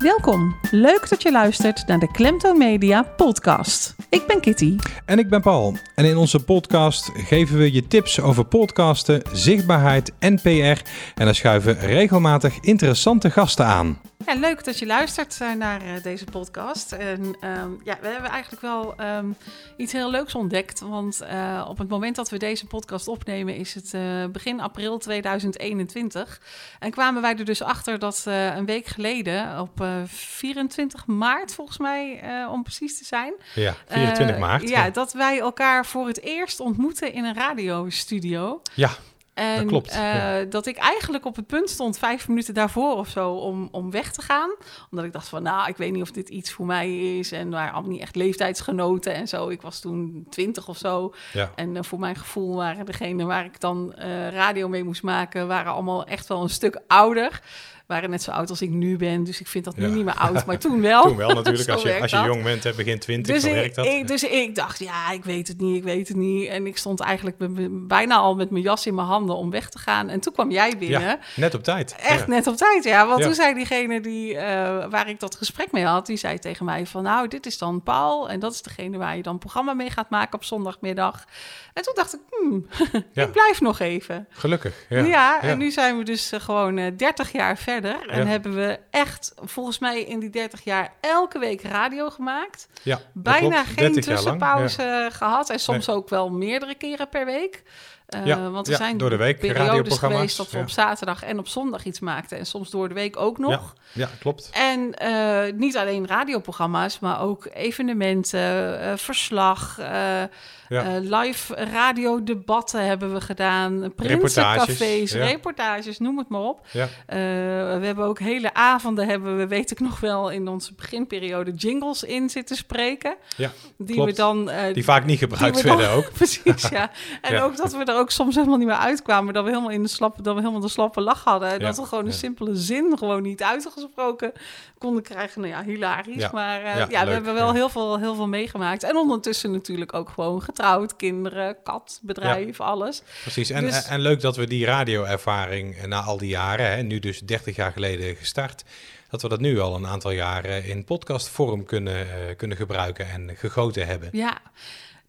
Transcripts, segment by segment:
Welkom. Leuk dat je luistert naar de Klemtoon Media podcast. Ik ben Kitty. En ik ben Paul. En in onze podcast geven we je tips over podcasten, zichtbaarheid en PR. En dan schuiven regelmatig interessante gasten aan. Ja, leuk dat je luistert eh, naar eh, deze podcast. En ehm, ja, we hebben eigenlijk wel ehm, iets heel leuks ontdekt. Want eh, op het moment dat we deze podcast opnemen is het begin april 2021. En kwamen wij er dus achter dat een week geleden, op 24 maart volgens mij, om precies te zijn. Ja, 24 maart. Ja, dat wij elkaar voor het eerst ontmoeten in een radiostudio. Ja. En dat klopt. Uh, dat ik eigenlijk op het punt stond, vijf minuten daarvoor of zo, om, om weg te gaan. Omdat ik dacht van, nou, ik weet niet of dit iets voor mij is. En waar allemaal niet echt leeftijdsgenoten en zo. Ik was toen twintig of zo. Ja. En uh, voor mijn gevoel waren degenen waar ik dan uh, radio mee moest maken, waren allemaal echt wel een stuk ouder waren net zo oud als ik nu ben. Dus ik vind dat nu niet meer oud, maar toen wel. Toen wel natuurlijk. als je, als je jong bent, hè, begin twintig, dus werkt dat. Ik, dus ik dacht, ja, ik weet het niet, ik weet het niet. En ik stond eigenlijk bijna al met mijn jas in mijn handen om weg te gaan. En toen kwam jij binnen. Ja, net op tijd. Echt net op tijd, ja. Want toen zei diegene die, uh, waar ik dat gesprek mee had, die zei tegen mij van, nou, dit is dan Paul. En dat is degene waar je dan programma mee gaat maken op zondagmiddag. En toen dacht ik, hmm, ik blijf nog even. Gelukkig, ja. Ja, en nu zijn we dus uh, gewoon uh, 30 jaar verder. En hebben we echt, volgens mij in die 30 jaar, elke week radio gemaakt. Ja, Bijna geen tussenpauze ja. gehad. En soms nee. ook wel meerdere keren per week. Uh, ja, want er ja, zijn door de week periodes geweest dat we op zaterdag en op zondag iets maakten. En soms door de week ook nog. Ja, klopt. En uh, niet alleen radioprogramma's, maar ook evenementen, uh, verslag, live radiodebatten hebben we gedaan. Prinsencafés, reportages, reportages, noem het maar op. we hebben ook hele avonden, hebben we, weet ik nog wel, in onze beginperiode jingles in zitten spreken. Ja, die klopt. we dan... die vaak niet gebruikt werden ook. Precies, ja. En ook dat we er ook soms helemaal niet meer uitkwamen. Dat we helemaal in de slappe, dat we helemaal de slappe lach hadden. En ja. dat we gewoon een simpele zin gewoon niet uitgesproken konden krijgen. Nou ja, hilarisch. Ja. Maar uh, ja, we hebben wel heel, veel, heel veel meegemaakt. En ondertussen natuurlijk ook gewoon getrouwd, kinderen, kat, bedrijf, alles. Precies. En, Dus- en leuk dat we die radioervaring na al die jaren, hè, nu dus 30 jaar geleden gestart, dat we dat nu al een aantal jaren in podcastvorm kunnen, uh, kunnen gebruiken en gegoten hebben. Ja.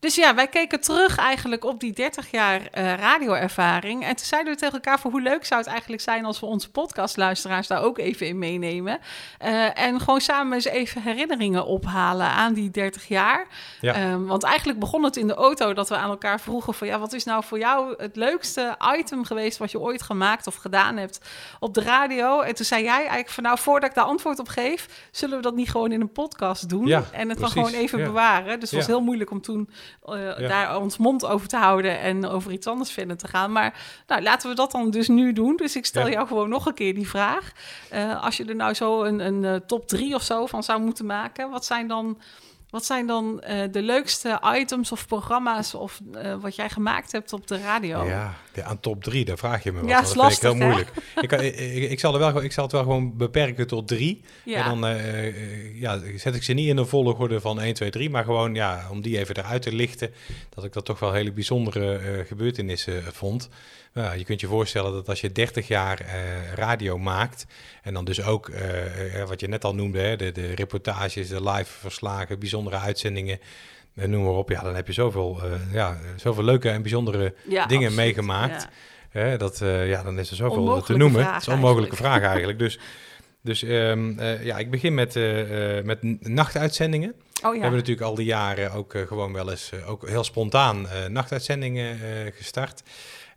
Dus ja, wij keken terug eigenlijk op die 30 jaar uh, radioervaring. En toen zeiden we tegen elkaar van hoe leuk zou het eigenlijk zijn als we onze podcastluisteraars daar ook even in meenemen. Uh, en gewoon samen eens even herinneringen ophalen aan die 30 jaar. Ja. Um, want eigenlijk begon het in de auto dat we aan elkaar vroegen van ja, wat is nou voor jou het leukste item geweest wat je ooit gemaakt of gedaan hebt op de radio? En toen zei jij eigenlijk van nou, voordat ik daar antwoord op geef, zullen we dat niet gewoon in een podcast doen? Ja, en het precies. dan gewoon even Ja. bewaren. Dus het was heel moeilijk om toen uh, Ja. daar ons mond over te houden en over iets anders verder te gaan. Maar nou, laten we dat dan dus nu doen. Dus ik stel Ja. jou gewoon nog een keer die vraag. Uh, als je er nou zo een, een uh, top drie of zo van zou moeten maken, wat zijn dan, wat zijn dan de leukste items of programma's of wat jij gemaakt hebt op de radio? Ja, ja, aan top drie, daar vraag je me wat. Ja, want is dat vind ik heel moeilijk. ik, ik, zal er wel, ik zal het wel gewoon beperken tot drie. Ja. En dan uh, uh, ja, zet ik ze niet in de volgorde van 1, 2, 3, maar gewoon ja, om die even eruit te lichten, dat ik dat toch wel hele bijzondere uh, gebeurtenissen vond. Nou, je kunt je voorstellen dat als je 30 jaar uh, radio maakt en dan dus ook wat je net al noemde, hè, de, de reportages, de live verslagen, bijzondere uitzendingen, uh, noem maar op, ja, dan heb je zoveel, ja, zoveel leuke en bijzondere ja, dingen absoluut, meegemaakt. Ja. Dat, ja, dan is er zoveel te noemen. Het is een onmogelijke eigenlijk. vraag eigenlijk. Dus, dus um, ja, ik begin met, met nachtuitzendingen. Oh, ja. We hebben natuurlijk al die jaren ook gewoon wel eens, ook heel spontaan nachtuitzendingen gestart.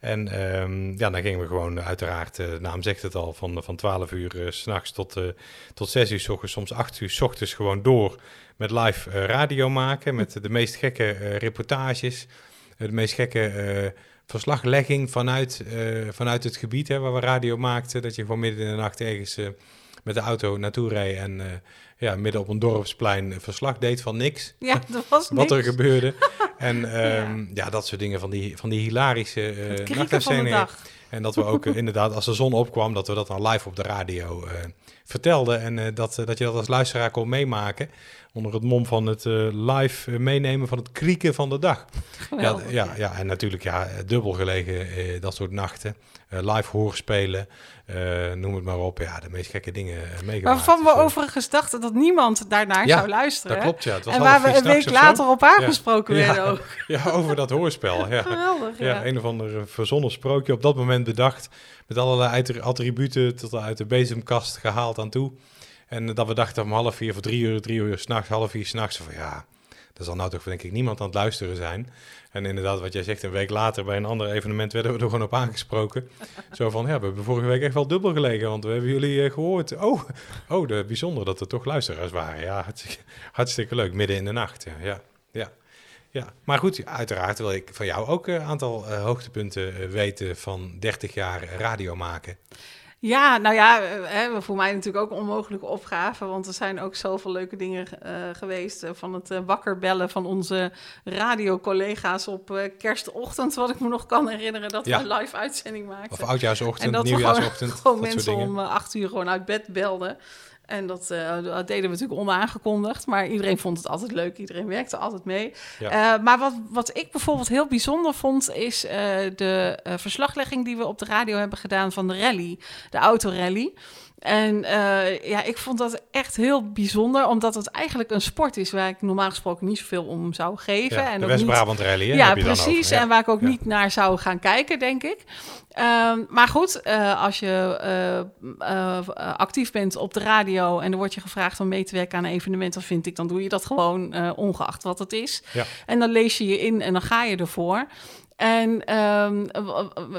En um, ja, dan gingen we gewoon uiteraard, uh, naam zegt het al, van, van 12 uur uh, s'nachts tot, tot 6 uur s ochtends, soms 8 uur s ochtends gewoon door met live radio maken. Met de meest gekke reportages, de meest gekke verslaglegging vanuit, vanuit het gebied hè, waar we radio maakten. Dat je gewoon midden in de nacht ergens met de auto naartoe reed en ja, midden op een dorpsplein verslag deed van niks. Ja, dat was Wat niks. er gebeurde. En um, ja. ja. dat soort dingen van die, van die hilarische uh. En dat we ook uh, inderdaad, als de zon opkwam, dat we dat dan live op de radio vertelden. En dat, dat je dat als luisteraar kon meemaken. onder het mom van het eh, live eh, meenemen van het krieken van de dag. Ja, ja, ja, en natuurlijk ja, dubbel gelegen, eh, dat soort nachten. Eh, live hoorspelen, eh, noem het maar op. Ja, de meest gekke dingen eh, meegemaakt. Waarvan we eh, overigens dachten dat niemand daarnaar Ja, zou luisteren. Dat klopt, ja. Het was En waar we een week later op aangesproken Ja. werden ook. Ja, over dat hoorspel. Ja. Geweldig, ja. Ja, een of ander verzonnen sprookje op dat moment bedacht. Met allerlei attributen tot uit de bezemkast gehaald aan toe. En dat we dachten om half vier, voor drie uur, drie uur s'nachts, half vier s'nachts. Van ja, er zal nou toch denk ik niemand aan het luisteren zijn. En inderdaad, wat jij zegt, een week later bij een ander evenement werden we er gewoon op aangesproken. Zo van, ja, we hebben vorige week echt wel dubbel gelegen, want we hebben jullie eh, gehoord. Oh, oh de, bijzonder dat er toch luisteraars waren. Ja, hartstikke, hartstikke leuk, midden in de nacht. Ja, ja, ja. Ja. Maar goed, uiteraard wil ik van jou ook een aantal eh, hoogtepunten eh, weten van 30 jaar radio maken. Ja, nou ja, eh, hè, voor mij natuurlijk ook een onmogelijke opgave. Want er zijn ook zoveel leuke dingen eh, geweest. eh, van het eh, wakker bellen van onze radiocollega's op eh, kerstochtend. Wat ik me nog kan herinneren dat Ja. we een live uitzending maakten. Of oudjaarsochtend, en dat we gewoon, nieuwjaarsochtend, gewoon dat mensen om eh, acht uur gewoon uit bed belden. En dat, eh, dat deden we natuurlijk onaangekondigd. Maar iedereen vond het altijd leuk. Iedereen werkte altijd mee. Ja. Eh, maar wat, wat ik bijvoorbeeld heel bijzonder vond... is eh, de verslaglegging die we op de radio hebben gedaan van de rally. De autorally. En eh, ja, ik vond dat echt heel bijzonder, omdat het eigenlijk een sport is waar ik normaal gesproken niet zoveel om zou geven. Ja, en de West-Brabant Rally, hè, ja, heb je dan precies. Ja. En waar ik ook Ja. niet naar zou gaan kijken, denk ik. Ehm, maar goed, eh, als je eh, actief bent op de radio en er wordt je gevraagd om mee te werken aan een evenement, dan vind ik, dan doe je dat gewoon ongeacht wat het is. Ja. En dan lees je je in en dan ga je ervoor. En ehm,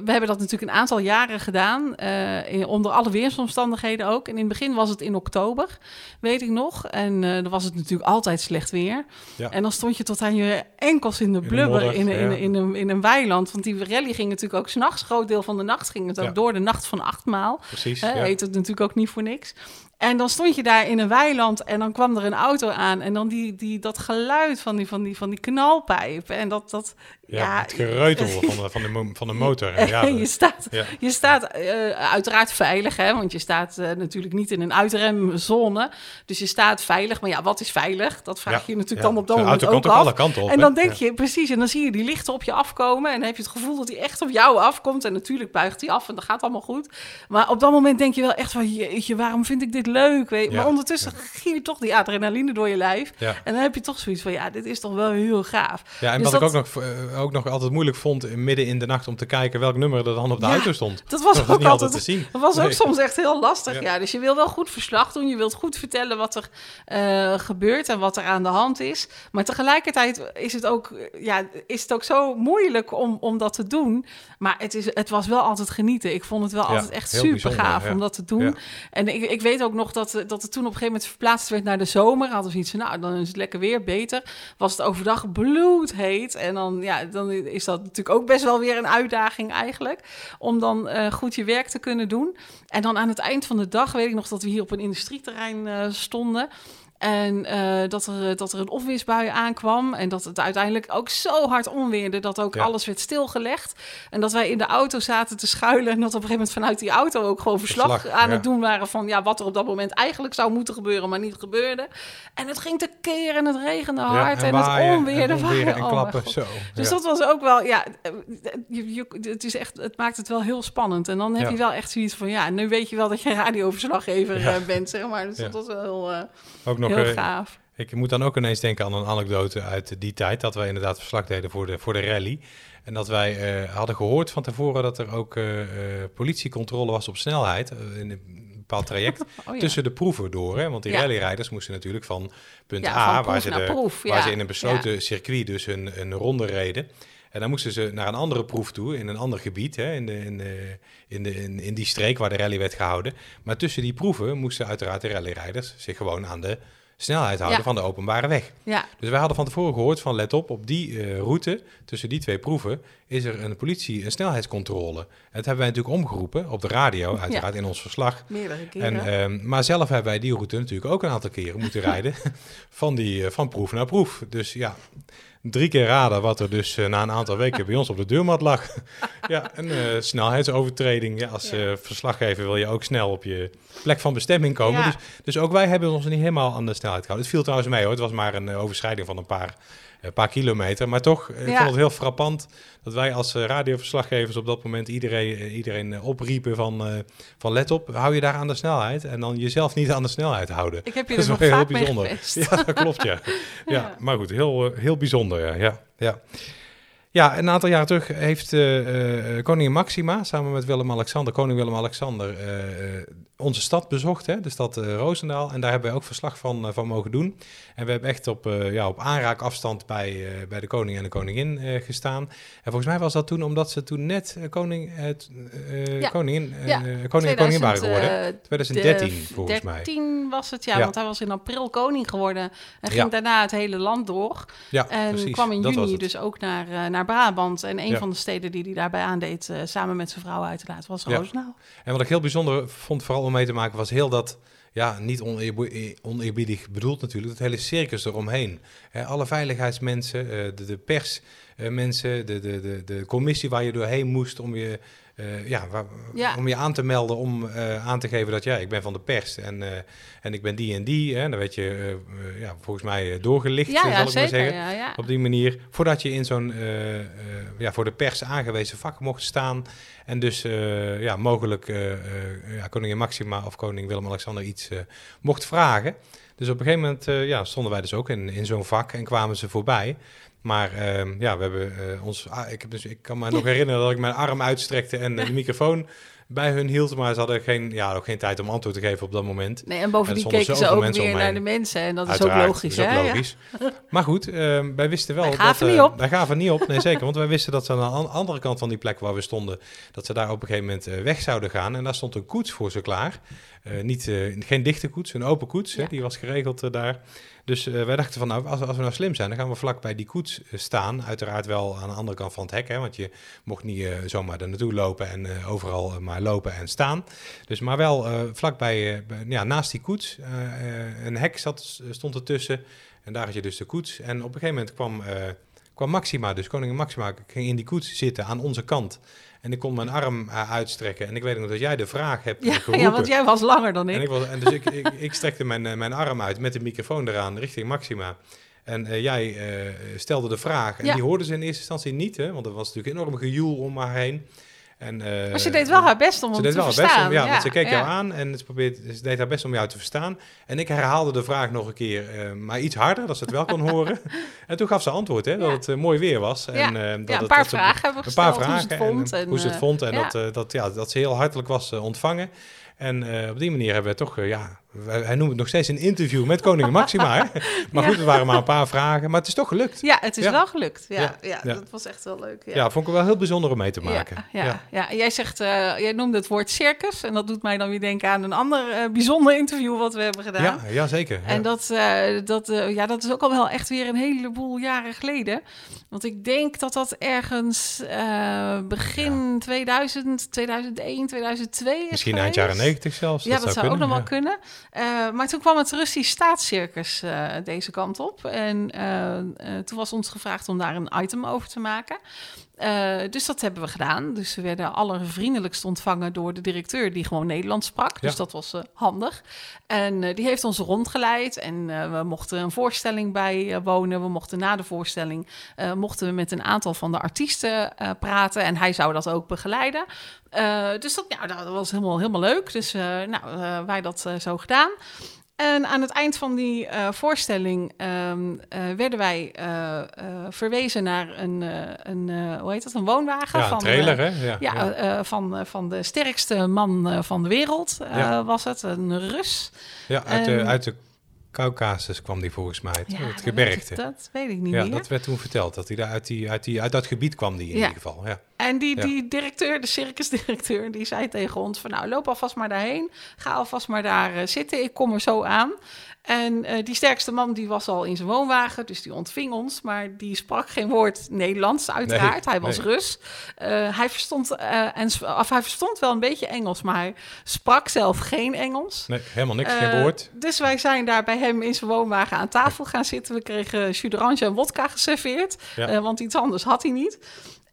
we hebben dat natuurlijk een aantal jaren gedaan, eh, in- onder alle weersomstandigheden ook. En in het begin was het in oktober, weet ik nog. En eh, dan was het natuurlijk altijd slecht weer. Ja. En dan stond je tot aan je enkels in de blubber in, modder, in, ja. in, een, in een weiland. Want die rally ging natuurlijk ook s'nachts, groot deel van de nacht ging het ook Ja. door, de nacht van acht maal. Precies, ja. Heet het natuurlijk ook niet voor niks. En dan stond je daar in een weiland en dan kwam er een auto aan. En dan die, die, dat geluid van die, van die, van die knalpijp. En dat, dat Ja, ja, het gereutel van de, van de, van de motor. Ja, en je staat, ja. je staat eh, uiteraard veilig, hè, want je staat eh, natuurlijk niet in een uitremzone. Dus je staat veilig. Maar ja, wat is veilig? Dat vraag Ja, je natuurlijk dan op dat Zo'n moment ook af. alle kanten op, en hè? dan denk je, precies, en dan zie je die lichten op je afkomen. En dan heb je het gevoel dat hij echt op jou afkomt. En natuurlijk buigt hij af en dat gaat allemaal goed. Maar op dat moment denk je wel echt van, jeetje, waarom vind ik dit leuk? Weet je? Ja, Maar ondertussen giert toch die adrenaline door je lijf. Ja. En dan heb je toch zoiets van, ja, dit is toch wel heel gaaf. Ja, en Dus wat dat- ik ook nog, eh, ook nog altijd moeilijk vond, midden in de nacht om te kijken welk nummer er dan op de auto stond. Dat was Dat ook niet altijd altijd te zien. Dat was ook soms echt heel lastig. Ja. Dus je wil wel goed verslag doen. Je wilt goed vertellen wat er eh, gebeurt en wat er aan de hand is. Maar tegelijkertijd is het ook, eh, ja, is het ook zo moeilijk om, om dat te doen. Maar het, is, het was wel altijd genieten. Ik vond het wel altijd echt super bijzonder, gaaf om dat te doen. En ik, ik weet ook nog dat, dat het toen op een gegeven moment verplaatst werd naar de zomer. Hadden we iets nou, dan is het lekker weer beter. Was het overdag bloedheet. En dan, ja, dan is dat natuurlijk ook best wel weer een uitdaging eigenlijk. Om dan eh, goed je werk te kunnen doen. En dan aan het eind van de dag weet ik nog dat we hier op een industrieterrein eh, stonden. En eh, dat, er, dat er een onweersbui aankwam. En dat het uiteindelijk ook zo hard onweerde dat ook Ja. alles werd stilgelegd. En dat wij in de auto zaten te schuilen. En dat op een gegeven moment vanuit die auto ook gewoon verslag, Verslag, aan ja. het doen waren van ja, wat er op dat moment eigenlijk zou moeten gebeuren, maar niet gebeurde. En het ging te keren en het regende Ja, hard en, het onweerde. en, waaien. en Oh, klappen. Zo. Dus dat was ook wel, ja, eh, je, je, het, is echt, het maakt het wel heel spannend. En dan heb je wel echt zoiets van, ja, nu weet je wel dat je radioverslaggever eh, bent, zeg maar. Dus dat was wel heel, eh, ook nog, heel gaaf. Ik moet dan ook ineens denken aan een anekdote uit die tijd, dat wij inderdaad verslag deden voor de, voor de rally. En dat wij eh, hadden gehoord van tevoren dat er ook eh, eh, politiecontrole was op snelheid in een bepaald traject Oh, ja. tussen de proeven door. Hè? Want die Ja. rallyrijders moesten natuurlijk van punt Ja, A, van waar, ze, de, proef, waar ze in een besloten circuit dus een, een ronde reden. En dan moesten ze naar een andere proef toe, in een ander gebied, hè, in, de, in, de, in, de, in, in die streek waar de rally werd gehouden. Maar tussen die proeven moesten uiteraard de rallyrijders zich gewoon aan de snelheid houden Ja. van de openbare weg. Ja, Dus wij hadden van tevoren gehoord van let op, op die eh, route, tussen die twee proeven, is er een politie, een snelheidscontrole. En dat hebben wij natuurlijk omgeroepen op de radio, uiteraard in ons verslag. meerdere keren. En, ehm, maar zelf hebben wij die route natuurlijk ook een aantal keren moeten rijden, van, die, eh, van proef naar proef. Dus ja, drie keer raden wat er dus na een aantal weken bij ons op de deurmat lag. ja, een snelheidsovertreding. Ja, als verslaggever wil je ook snel op je plek van bestemming komen. Dus, dus ook wij hebben ons niet helemaal aan de snelheid gehouden. Het viel trouwens mee hoor. Het was maar een overschrijding van een paar een paar kilometer. Maar toch, ik vond het heel frappant dat wij als radioverslaggevers op dat moment iedereen, iedereen opriepen van, van let op, hou je daar aan de snelheid en dan jezelf niet aan de snelheid houden. Ik heb je dus nog heel vaak bijzonder. Ja, dat klopt ja. ja. maar goed, heel, heel bijzonder ja. ja. Ja, een aantal jaar terug heeft uh, koningin Maxima samen met Willem-Alexander, koning Willem-Alexander, uh, onze stad bezocht, hè, de stad Roosendaal. En daar hebben we ook verslag van, van mogen doen. En we hebben echt op, ja, op aanraakafstand bij, bij de koning en de koningin gestaan. En volgens mij was dat toen omdat ze toen net koning, ja. koningin, ja. koning en koningin waren geworden. 2013 volgens mij. 2013 was het, ja, want hij was in april koning geworden. En ging daarna het hele land door. Ja, en precies. kwam in juni dus ook naar, naar Brabant. En een van de steden die hij daarbij aandeed, uh, samen met zijn vrouw uiteraard, was Roosendaal. En wat ik heel bijzonder vond, vooral om mee te maken, was heel dat ja, niet oneerbiedig bedoeld natuurlijk, het hele circus eromheen. alle veiligheidsmensen, uh, de, de persmensen, de, de, de, de commissie waar je doorheen moest om je uh, ja, ja, om je aan te melden, om uh, aan te geven dat ja, ik ben van de pers en, uh, en ik ben die en die. Hè, dan werd je ja, volgens mij doorgelicht, ja, zal ik zeker, maar zeggen, op die manier. Voordat je in zo'n ja, voor de pers aangewezen vak mocht staan en dus ja, mogelijk ja, koningin Maxima of koning Willem-Alexander iets mocht vragen. Dus op een gegeven moment ja, stonden wij dus ook in, in zo'n vak en kwamen ze voorbij. Maar uh, ja, we hebben uh, ons. Ah, ik, heb dus, ik kan me nog herinneren dat ik mijn arm uitstrekte en de microfoon bij hun hield. Maar ze hadden geen, ja, ook geen tijd om antwoord te geven op dat moment. Nee, en bovendien keken ze ook weer naar de mensen. En dat is ook logisch. Dat is ook logisch. Maar goed, uh, wij wisten wel. Wij gaven dat, niet op. Wij gaven niet op. Nee, zeker. Want wij wisten dat ze aan de andere kant van die plek waar we stonden. dat ze daar op een gegeven moment weg zouden gaan. En daar stond een koets voor ze klaar. niet, geen dichte koets, een open koets. Hè, die was geregeld daar. Dus uh, wij dachten van, nou, als, als, we nou slim zijn, dan gaan we vlak bij die koets eh, staan. Uiteraard wel aan de andere kant van het hek, hè, want je mocht niet uh, zomaar er naartoe lopen en overal maar lopen en staan. Dus maar wel vlakbij, ja, naast die koets. een hek zat, stond ertussen en daar had je dus de koets. En op een gegeven moment kwam, kwam Maxima, dus koningin Maxima, ging in die koets zitten aan onze kant. En ik kon mijn arm uh, uitstrekken. En ik weet nog dat jij de vraag hebt ja, geroepen. Ja, want jij was langer dan ik. En, ik was, en dus ik, ik, ik, strekte mijn, uh, mijn arm uit met de microfoon eraan richting Maxima. En uh, jij stelde de vraag. En ja. die hoorden ze in eerste instantie niet, hè, want er was natuurlijk enorm gejoel om haar heen. En, uh, maar ze deed wel haar best om ze deed te wel verstaan. Haar best om, ja, ja, want ze keek jou aan en ze, probeerde, ze deed haar best om jou te verstaan. En ik herhaalde de vraag nog een keer, uh, maar iets harder, dat ze het wel kon horen. en toen gaf ze antwoord, hè, dat het uh, mooi weer was. En, dat een het, paar vragen hebben we gesteld, een paar vragen, hoe ze het vond. En, en hoe ze het vond en dat, dat, ja, dat ze heel hartelijk was ontvangen. En op die manier hebben we toch, ja, hij noemt het nog steeds een interview met koningin Maxima. Maar goed, er waren maar een paar vragen. Maar het is toch gelukt. Ja, het is wel gelukt. Ja, ja, dat was echt wel leuk. Ja. vond ik wel heel bijzonder om mee te maken. Ja, ja, jij zegt, uh, jij noemde het woord circus. En dat doet mij dan weer denken aan een ander uh, bijzonder interview wat we hebben gedaan. Ja, ja zeker. En dat, uh, dat, ja, dat is ook al wel echt weer een heleboel jaren geleden. Want ik denk dat dat ergens begin 2000, 2001, 2002 is Misschien eind jaren 90 zelfs. Ja, dat, dat zou, ook nog wel kunnen. Uh, maar toen kwam het Russisch staatscircus uh, deze kant op. En uh, toen was ons gevraagd om daar een item over te maken. dus dat hebben we gedaan. Dus we werden allervriendelijkst ontvangen door de directeur, die gewoon Nederlands sprak. Dus dat was handig. En die heeft ons rondgeleid. En we mochten een voorstelling bijwonen. we mochten na de voorstelling mochten we met een aantal van de artiesten praten. En hij zou dat ook begeleiden. Dus dat, ja, dat was helemaal, helemaal leuk. Dus nou, wij dat zo gedaan. En aan het eind van die uh, voorstelling um, uh, werden wij uh, verwezen naar een, een hoe heet dat, een woonwagen. Ja, van, trailer, hè? Ja, ja, ja. van, van de sterkste man van de wereld ja. was het, een Rus. Ja, uit, de, uit de Caucasus kwam die volgens mij, het, gebergte. Dat, dat, weet ik niet ja, meer. dat werd toen verteld, dat hij daar uit, die, uit, die, uit dat gebied kwam die in ieder geval, ja. En die, Ja. die directeur, de circusdirecteur, die zei tegen ons van... nou, loop alvast maar daarheen. Ga alvast maar daar eh, zitten. Ik kom er zo aan. En eh, die sterkste man die was al in zijn woonwagen, dus die ontving ons. Maar die sprak geen woord Nederlands, uiteraard. Nee, hij was nee. Rus. Eh, hij, verstond, en, of hij verstond wel een beetje Engels, maar hij sprak zelf geen Engels. Nee, helemaal niks, geen woord. Dus wij zijn daar bij hem in zijn woonwagen aan tafel gaan zitten. We kregen jus d'orange en wodka geserveerd, Ja. want iets anders had hij niet.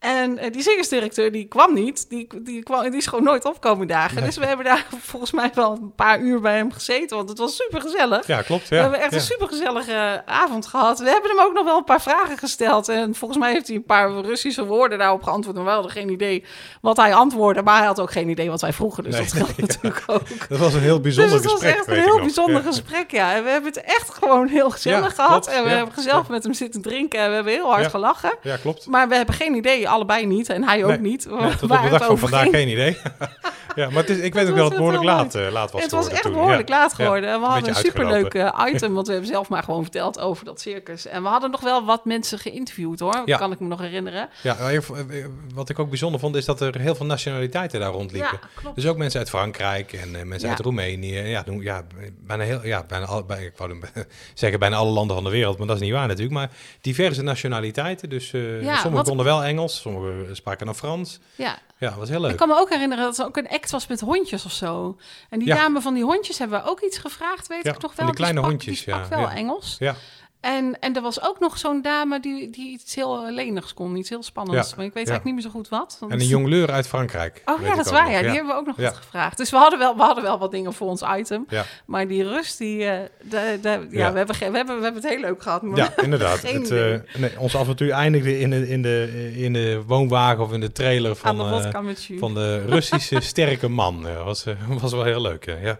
En eh, die circusdirecteur die kwam niet. Die, die, kwam, die is gewoon nooit opkomen dagen. Nee. Dus we hebben daar volgens mij wel een paar uur bij hem gezeten. Want het was super gezellig. Ja, klopt. we Ja, hebben echt ja. een super gezellige avond gehad. We hebben hem ook nog wel een paar vragen gesteld. En volgens mij heeft hij een paar Russische woorden daarop geantwoord. En we hadden geen idee wat hij antwoordde. Maar hij had ook geen idee wat wij vroegen. Dus Nee, dat geldt nee, natuurlijk ook. Dat was een heel bijzonder dus het gesprek. was echt een heel bijzonder gesprek, ja. En we hebben het echt gewoon heel gezellig gehad. klopt, En we hebben gezellig met hem zitten drinken. En we hebben heel hard gelachen. Ja, klopt. Maar we hebben geen idee, allebei niet. En hij ook Nee. niet. Nee, tot op de dag van vandaag geen idee. ja, maar het is, ik weet ook wel dat het behoorlijk laat, eh, laat was Het was echt toen. behoorlijk Ja. laat geworden. En we hadden een superleuk eh, item, want we hebben zelf maar gewoon verteld over dat circus. En we hadden nog wel wat mensen geïnterviewd hoor, Ja. kan ik me nog herinneren. Ja, maar je- wat ik ook bijzonder vond, is dat er heel veel nationaliteiten daar rondliepen. Dus ook mensen uit Frankrijk en eh, mensen uit Roemenië. Ja, ja, bijna heel, ja, bijna al, bij, ik wou zeggen bijna alle landen van de wereld, maar dat is niet waar natuurlijk. Maar diverse nationaliteiten. Dus eh, sommigen konden wel Engels, sommigen spraken dan Frans. Ja. Ja, was heel leuk. Ik kan me ook herinneren dat er ook een act was met hondjes of zo. En die Ja. dame van die hondjes hebben we ook iets gevraagd, weet Ja, ik van wel. die kleine sprak, hondjes, Die sprak ja, wel. Engels. Ja, En, en er was ook nog zo'n dame die, die iets heel lenigs kon, iets heel spannends. Ja, maar ik weet ja. eigenlijk niet meer zo goed wat. en een jongleur uit Frankrijk. Oh ja, dat is ook waar. Ja, die hebben we ook nog wat gevraagd. Dus we hadden, wel, we hadden wel wat dingen voor ons item. Maar die rust, die, eh, de, de, ja. We, hebben, we, hebben, we hebben het heel leuk gehad. Maar Ja, inderdaad. Het, eh, nee, ons avontuur eindigde in de, in, de, in de woonwagen of in de trailer van, de eh, van de Russische sterke man. Ja, was, was wel heel leuk. ja.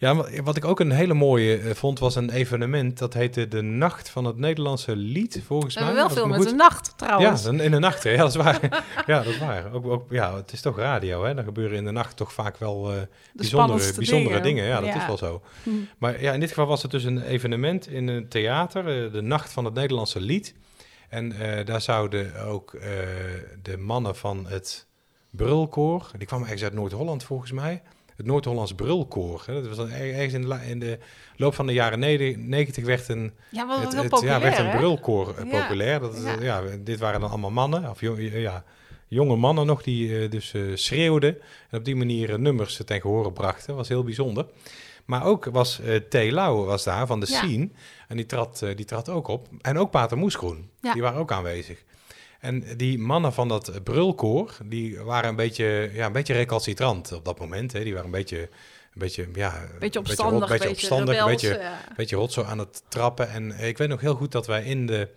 Ja, ja wat ik ook een hele mooie eh, vond, was een evenement. Dat heette de Nacht van het Nederlandse Lied, volgens We mij. hebben wel veel me met de nacht Ja, trouwens. dan in de nacht. hè. Ja, dat is waar. ja, dat is waar. Ook, ook, ja, het is toch radio, hè? Dan gebeuren in de nacht toch vaak wel eh, bijzondere, bijzondere dingen. dingen. Ja, dat Ja. is wel zo. Hm. Maar ja, in dit geval was het dus een evenement in een theater, eh, de Nacht van het Nederlandse Lied. En daar zouden ook de mannen van het Brulkoor, die kwamen ergens uit Noord-Holland volgens mij, het Noord-Hollands Brulkoor. Hè. Dat was dan er- ergens in de, in de loop van de jaren nede- 90 werd een, Ja, wat het, ja, werd een brulkoor eh, populair. Dat, ja. eh, ja, dit waren dan allemaal mannen, of jong- ja, jonge mannen nog, die eh, dus eh, schreeuwden. En op die manier eh, nummers ten gehore brachten. Dat was heel bijzonder. Maar ook was eh T. Lauw was daar van de Ja. Scene. En die trad, eh, die trad ook op. En ook Pater Moesgroen. Ja. Die waren ook aanwezig. En die mannen van dat brulkoor, die waren een beetje, ja, een beetje recalcitrant op dat moment. Hè. Die waren een beetje, een beetje, ja, Beetje opstandig, beetje, beetje, opstandig, een rebels, beetje, ja. beetje rotzo aan het trappen. En eh, ik weet nog heel goed dat wij in de,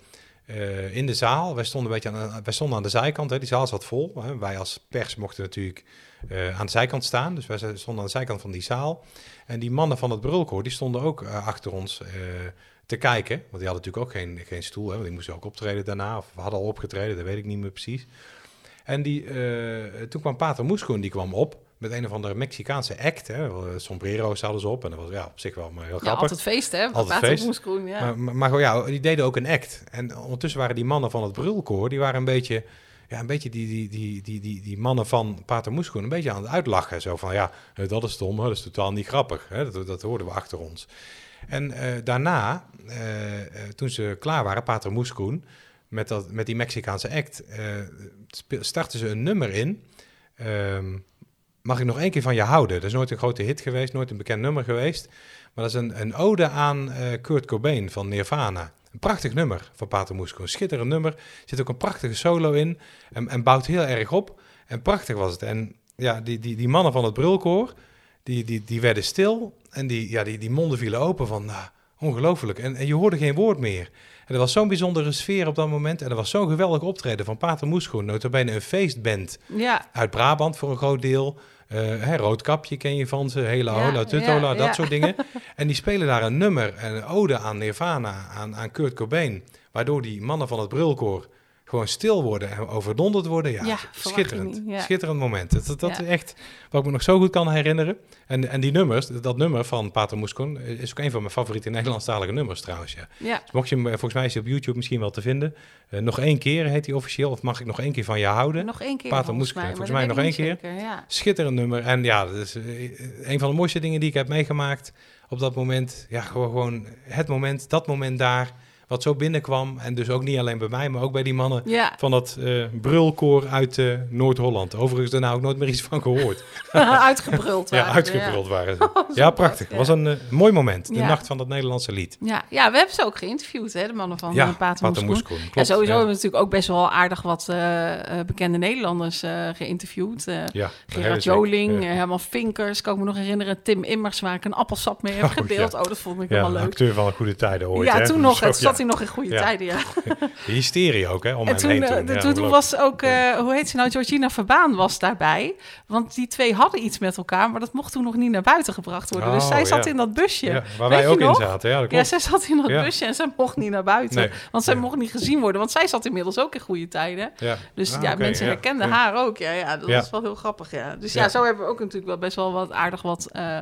eh, in de zaal, wij stonden, een beetje aan, wij stonden aan de zijkant, hè, die zaal zat vol. Hè. Wij als pers mochten natuurlijk eh, aan de zijkant staan, dus wij stonden aan de zijkant van die zaal. En die mannen van het brulkoor, die stonden ook eh, achter ons eh, te kijken. Want die hadden natuurlijk ook geen, geen stoel, hè, want die moesten ook optreden daarna. Of we hadden al opgetreden, dat weet ik niet meer precies. En die, toen kwam Pater Moeschoen, die kwam op met een of andere Mexicaanse act. Hè. Sombrero's hadden ze op en dat was ja, op zich wel maar heel Ja, grappig. altijd feest, hè? Altijd Pater feest. Moeskroen, ja. Maar, maar, maar ja, die deden ook een act. En ondertussen waren die mannen van het brulkoor, die waren een beetje, ja, een beetje die, die, die, die, die, die mannen van Pater Moeschoen een beetje aan het uitlachen. Zo van, ja, eh, dat is stom, dat is totaal niet grappig. Hè, dat, dat hoorden we achter ons. En eh, daarna, eh, toen ze klaar waren, Pater Moeskroen, met, dat, met die Mexicaanse act, startten ze een nummer in. Ehm, mag ik nog één keer van je houden? Dat is nooit een grote hit geweest, nooit een bekend nummer geweest. Maar dat is een, een ode aan Kurt Cobain van Nirvana. Een prachtig nummer van Pater Moesko. Een schitterend nummer. Er zit ook een prachtige solo in. En, en bouwt heel erg op. En prachtig was het. En ja, die, die, die mannen van het brulkoor, die, die, die werden stil. En die, ja, die, die monden vielen open van, nou, ongelooflijk. En, en je hoorde geen woord meer. En er was zo'n bijzondere sfeer op dat moment. En er was zo'n geweldig optreden van Pater Moeschoen. Notabene een feestband ja, uit Brabant voor een groot deel. Eh hè, Roodkapje ken je van ze, Hele Ja, Hola Tutola, dat soort dingen. En die spelen daar een nummer, een ode aan Nirvana, aan, aan Kurt Cobain. Waardoor die mannen van het brulkoor gewoon stil worden en overdonderd worden. Ja, schitterend. niet, ja. Schitterend moment. Dat, dat, Ja. is echt wat ik me nog zo goed kan herinneren. En, en die nummers, dat nummer van Pater Moeskon is ook een van mijn favoriete Nederlandstalige nummers trouwens. Ja. Dus mocht je hem, eh, volgens mij is hij op YouTube misschien wel te vinden. Eh, nog één keer heet hij officieel, of mag ik nog één keer van je houden? nog één keer Pater mij. volgens mij nog één zeker, Ja. Schitterend nummer. En ja, dat is eh, een van de mooiste dingen die ik heb meegemaakt op dat moment. Ja, gewoon, gewoon het moment, dat moment daar, wat zo binnenkwam. En dus ook niet alleen bij mij, maar ook bij die mannen Ja, van dat eh, brulkoor uit eh, Noord-Holland. Overigens daarna ook nooit meer iets van gehoord. uitgebruld ja, waren ze, uitgebruld waren ze. Ja, prachtig. ja. was een eh, mooi moment. De Ja. nacht van het Nederlandse lied. Ja. ja, we hebben ze ook geïnterviewd, hè, de mannen van ja, ja, Pater Moeskroen. Moeskroen. Ja, sowieso ja. hebben we natuurlijk ook best wel aardig wat bekende Nederlanders geïnterviewd. Ja, de Gerard. Joling, Ja. Herman Vinkers, kan ik me nog herinneren. Tim Immers, waar ik een appelsap mee heb Oh, gedeeld. ja. Oh, dat vond ik Ja, helemaal leuk. acteur van Goede Tijden ooit. ja, hè? toen nog. Het zat ja. Hij nog in goede Ja. tijden, ja. De hysterie ook, hè, om En hem toen, heen eh, toen. Ja, was ook, eh, hoe heet ze nou, Georgina Verbaan was daarbij. Want die twee hadden iets met elkaar, maar dat mocht toen nog niet naar buiten gebracht worden. dus Oh, zij zat in dat busje. Ja, waar Weet wij ook in nog? zaten. Ja, dat Ja, zij zat in dat busje en zij mocht niet naar buiten. Nee. Want zij mocht niet gezien worden, want zij zat inmiddels ook in goede tijden. Dus Ah, ja, mensen herkenden haar ook. Ja, ja dat was wel heel grappig. Ja. Dus ja. Ja. zo hebben we ook natuurlijk wel best wel wat aardig wat eh,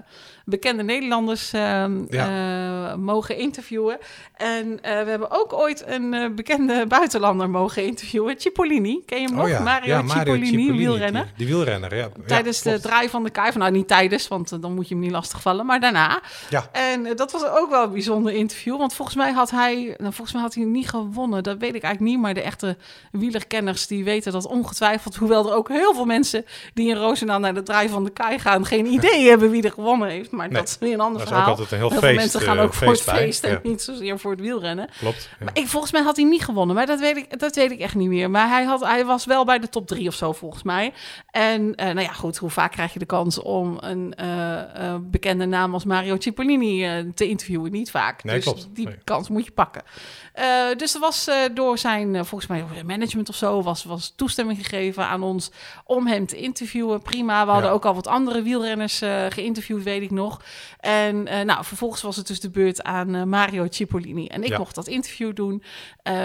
bekende Nederlanders ehm, eh, mogen interviewen. En eh, we hebben ook ooit een eh, bekende buitenlander mogen interviewen. Cipollini, ken je hem nog? Oh ja, Mario, ja, Cipollini, Cipollini, wielrenner. Die, die wielrenner, ja. Tijdens de draai van de Kai. Nou, niet tijdens, want dan moet je hem niet lastigvallen. Maar daarna. Ja. En dat was ook wel een bijzonder interview. Want volgens mij had hij... Nou, volgens mij had hij niet gewonnen. Dat weet ik eigenlijk niet. Maar de echte wielerkenners die weten dat ongetwijfeld. Hoewel er ook heel veel mensen die in Roosendaal naar de draai van de Kai gaan... geen idee hebben wie er gewonnen heeft. Maar Nee, dat is weer een ander Dat is ook verhaal. altijd een heel, Heel feest. mensen gaan eh, ook voor het feest en Ja, niet zozeer voor het wielrennen. klopt. Ja. Maar ik, volgens mij had hij niet gewonnen, maar dat weet ik, dat weet ik echt niet meer. Maar hij, had, hij was wel bij de top drie of zo, volgens mij. En eh, nou ja, goed, hoe vaak krijg je de kans om een eh, bekende naam als Mario Cipollini te interviewen? Niet vaak. Nee, dus klopt. die Nee. kans moet je pakken. Eh, dus er was eh, door zijn, eh, volgens mij, management of zo, was, was toestemming gegeven aan ons om hem te interviewen. Prima. We hadden ook al wat andere wielrenners geïnterviewd, weet ik nog. En nou, vervolgens was het dus de beurt aan Mario Cipollini. En ik Ja. mocht dat interview doen.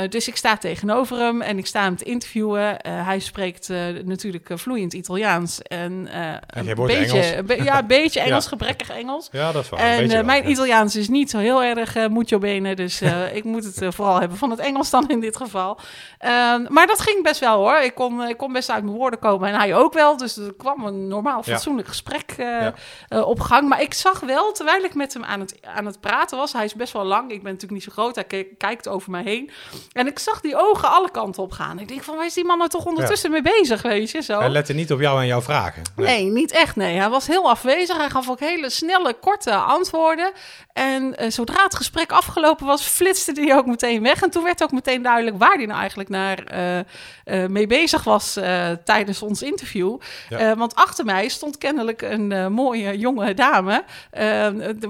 Dus ik sta tegenover hem en ik sta hem te interviewen. Hij spreekt natuurlijk vloeiend Italiaans. En, jij een beetje, be- ja, een beetje Engels, Ja. gebrekkig Engels. Ja, dat is waar. En mijn. Italiaans is niet zo heel erg mucho bene, dus ik moet het vooral hebben van het Engels dan in dit geval. Ehm, maar dat ging best wel hoor. Ik kon, ik kon best uit mijn woorden komen en hij ook wel. Dus er kwam een normaal, Ja. fatsoenlijk gesprek eh, Ja. eh, op gang. Maar ik zag wel, terwijl ik met hem aan het, aan het praten was, hij is best wel lang. Ik ben natuurlijk niet zo groot, hij kijkt over mij heen. En ik zag die ogen alle kanten op gaan. Ik denk van, waar is die man nou toch ondertussen mee bezig, weet je? Zo. Hij lette niet op jou en jouw vragen. Nee, niet echt. Nee, hij was heel afwezig. Hij gaf ook hele snelle, korte antwoorden. En eh, zodra het gesprek afgelopen was, flitste hij ook meteen weg. En toen werd ook meteen duidelijk waar hij nou eigenlijk naar eh, eh, mee bezig was eh, tijdens ons interview. Ja. Want achter mij stond kennelijk een mooie jonge dame.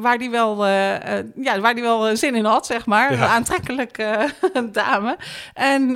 waar die wel, ja, waar die wel zin in had, zeg maar. Ja. Een aantrekkelijke dame. En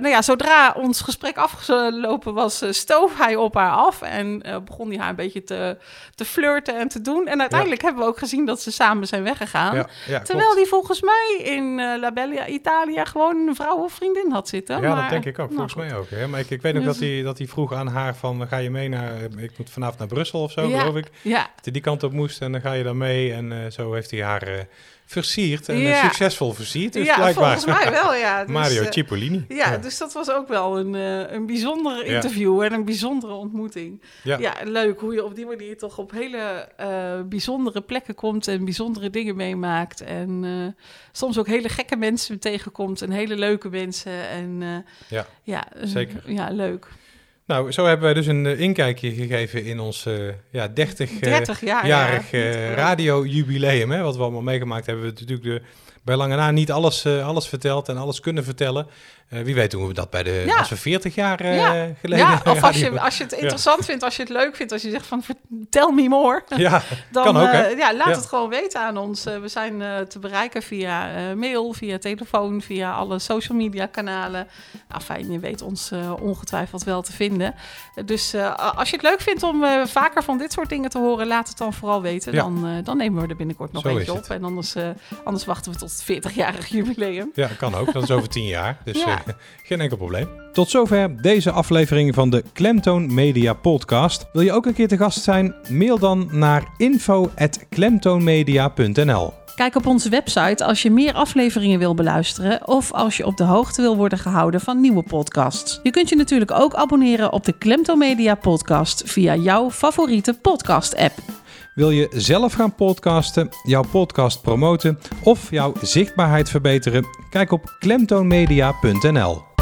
nou ja, zodra ons gesprek afgelopen was, stoof hij op haar af. En begon hij haar een beetje te, te flirten en te doen. En uiteindelijk hebben we ook gezien dat ze samen zijn weggegaan. Terwijl klopt. hij volgens mij in La Bella Italia gewoon een vrouw of vriendin had zitten. Ja, Maar, dat denk ik ook. nou, Volgens mij ook. Hè? Maar ik, ik weet nog Dus- dat hij, dat hij vroeg aan haar van, ga je mee naar, ik moet vanavond naar Brussel of zo, Ja. geloof ik. Ja, Dat hij die kant op moest en dan ga je dan mee. En eh, zo heeft hij haar eh, versierd en eh, Ja. succesvol versierd. Dus ja blijkbaar. volgens mij wel, ja. Dus, Mario eh, Cipollini. Ja, dus dat was ook wel een, eh, een bijzonder interview en een bijzondere ontmoeting. Ja. Leuk hoe je op die manier toch op hele bijzondere plekken komt en bijzondere dingen meemaakt. En soms ook hele gekke mensen tegenkomt en hele leuke mensen. En Ja, ja, zeker. Ja, leuk. Nou, zo hebben wij dus een eh, inkijkje gegeven in ons eh ja, 30 eh, 30 jaar. jarig ja. radiojubileum, hè, wat we allemaal meegemaakt hebben. We natuurlijk de, bij lange na niet alles, alles verteld en alles kunnen vertellen. Eh, wie weet doen we dat bij de, Ja. als we 40 jaar eh, Ja. geleden ja, of als je, als je het interessant vindt, als je het leuk vindt, als je zegt van tell me more. Ja, Dan Kan ook, eh, ja, laat het gewoon weten aan ons. We zijn te bereiken via mail, via telefoon, via alle social media kanalen. Nou, fijn, je weet ons ongetwijfeld wel te vinden. Dus als je het leuk vindt om vaker van dit soort dingen te horen, laat het dan vooral weten. Dan, dan nemen we er binnenkort nog Zo eentje op. En anders, anders wachten we tot het 40-jarig jubileum. ja, kan ook. Dat is over 10 jaar. Dus Ja. geen enkel probleem. Tot zover deze aflevering van de Klemtoon Media Podcast. Wil je ook een keer te gast zijn? Mail dan naar info.klemtoonmedia.nl Kijk op onze website als je meer afleveringen wil beluisteren of als je op de hoogte wil worden gehouden van nieuwe podcasts. Je kunt je natuurlijk ook abonneren op de Klemtoon Media Podcast via jouw favoriete podcast-app. Wil je zelf gaan podcasten, jouw podcast promoten of jouw zichtbaarheid verbeteren? Kijk op klemtoonmedia.nl.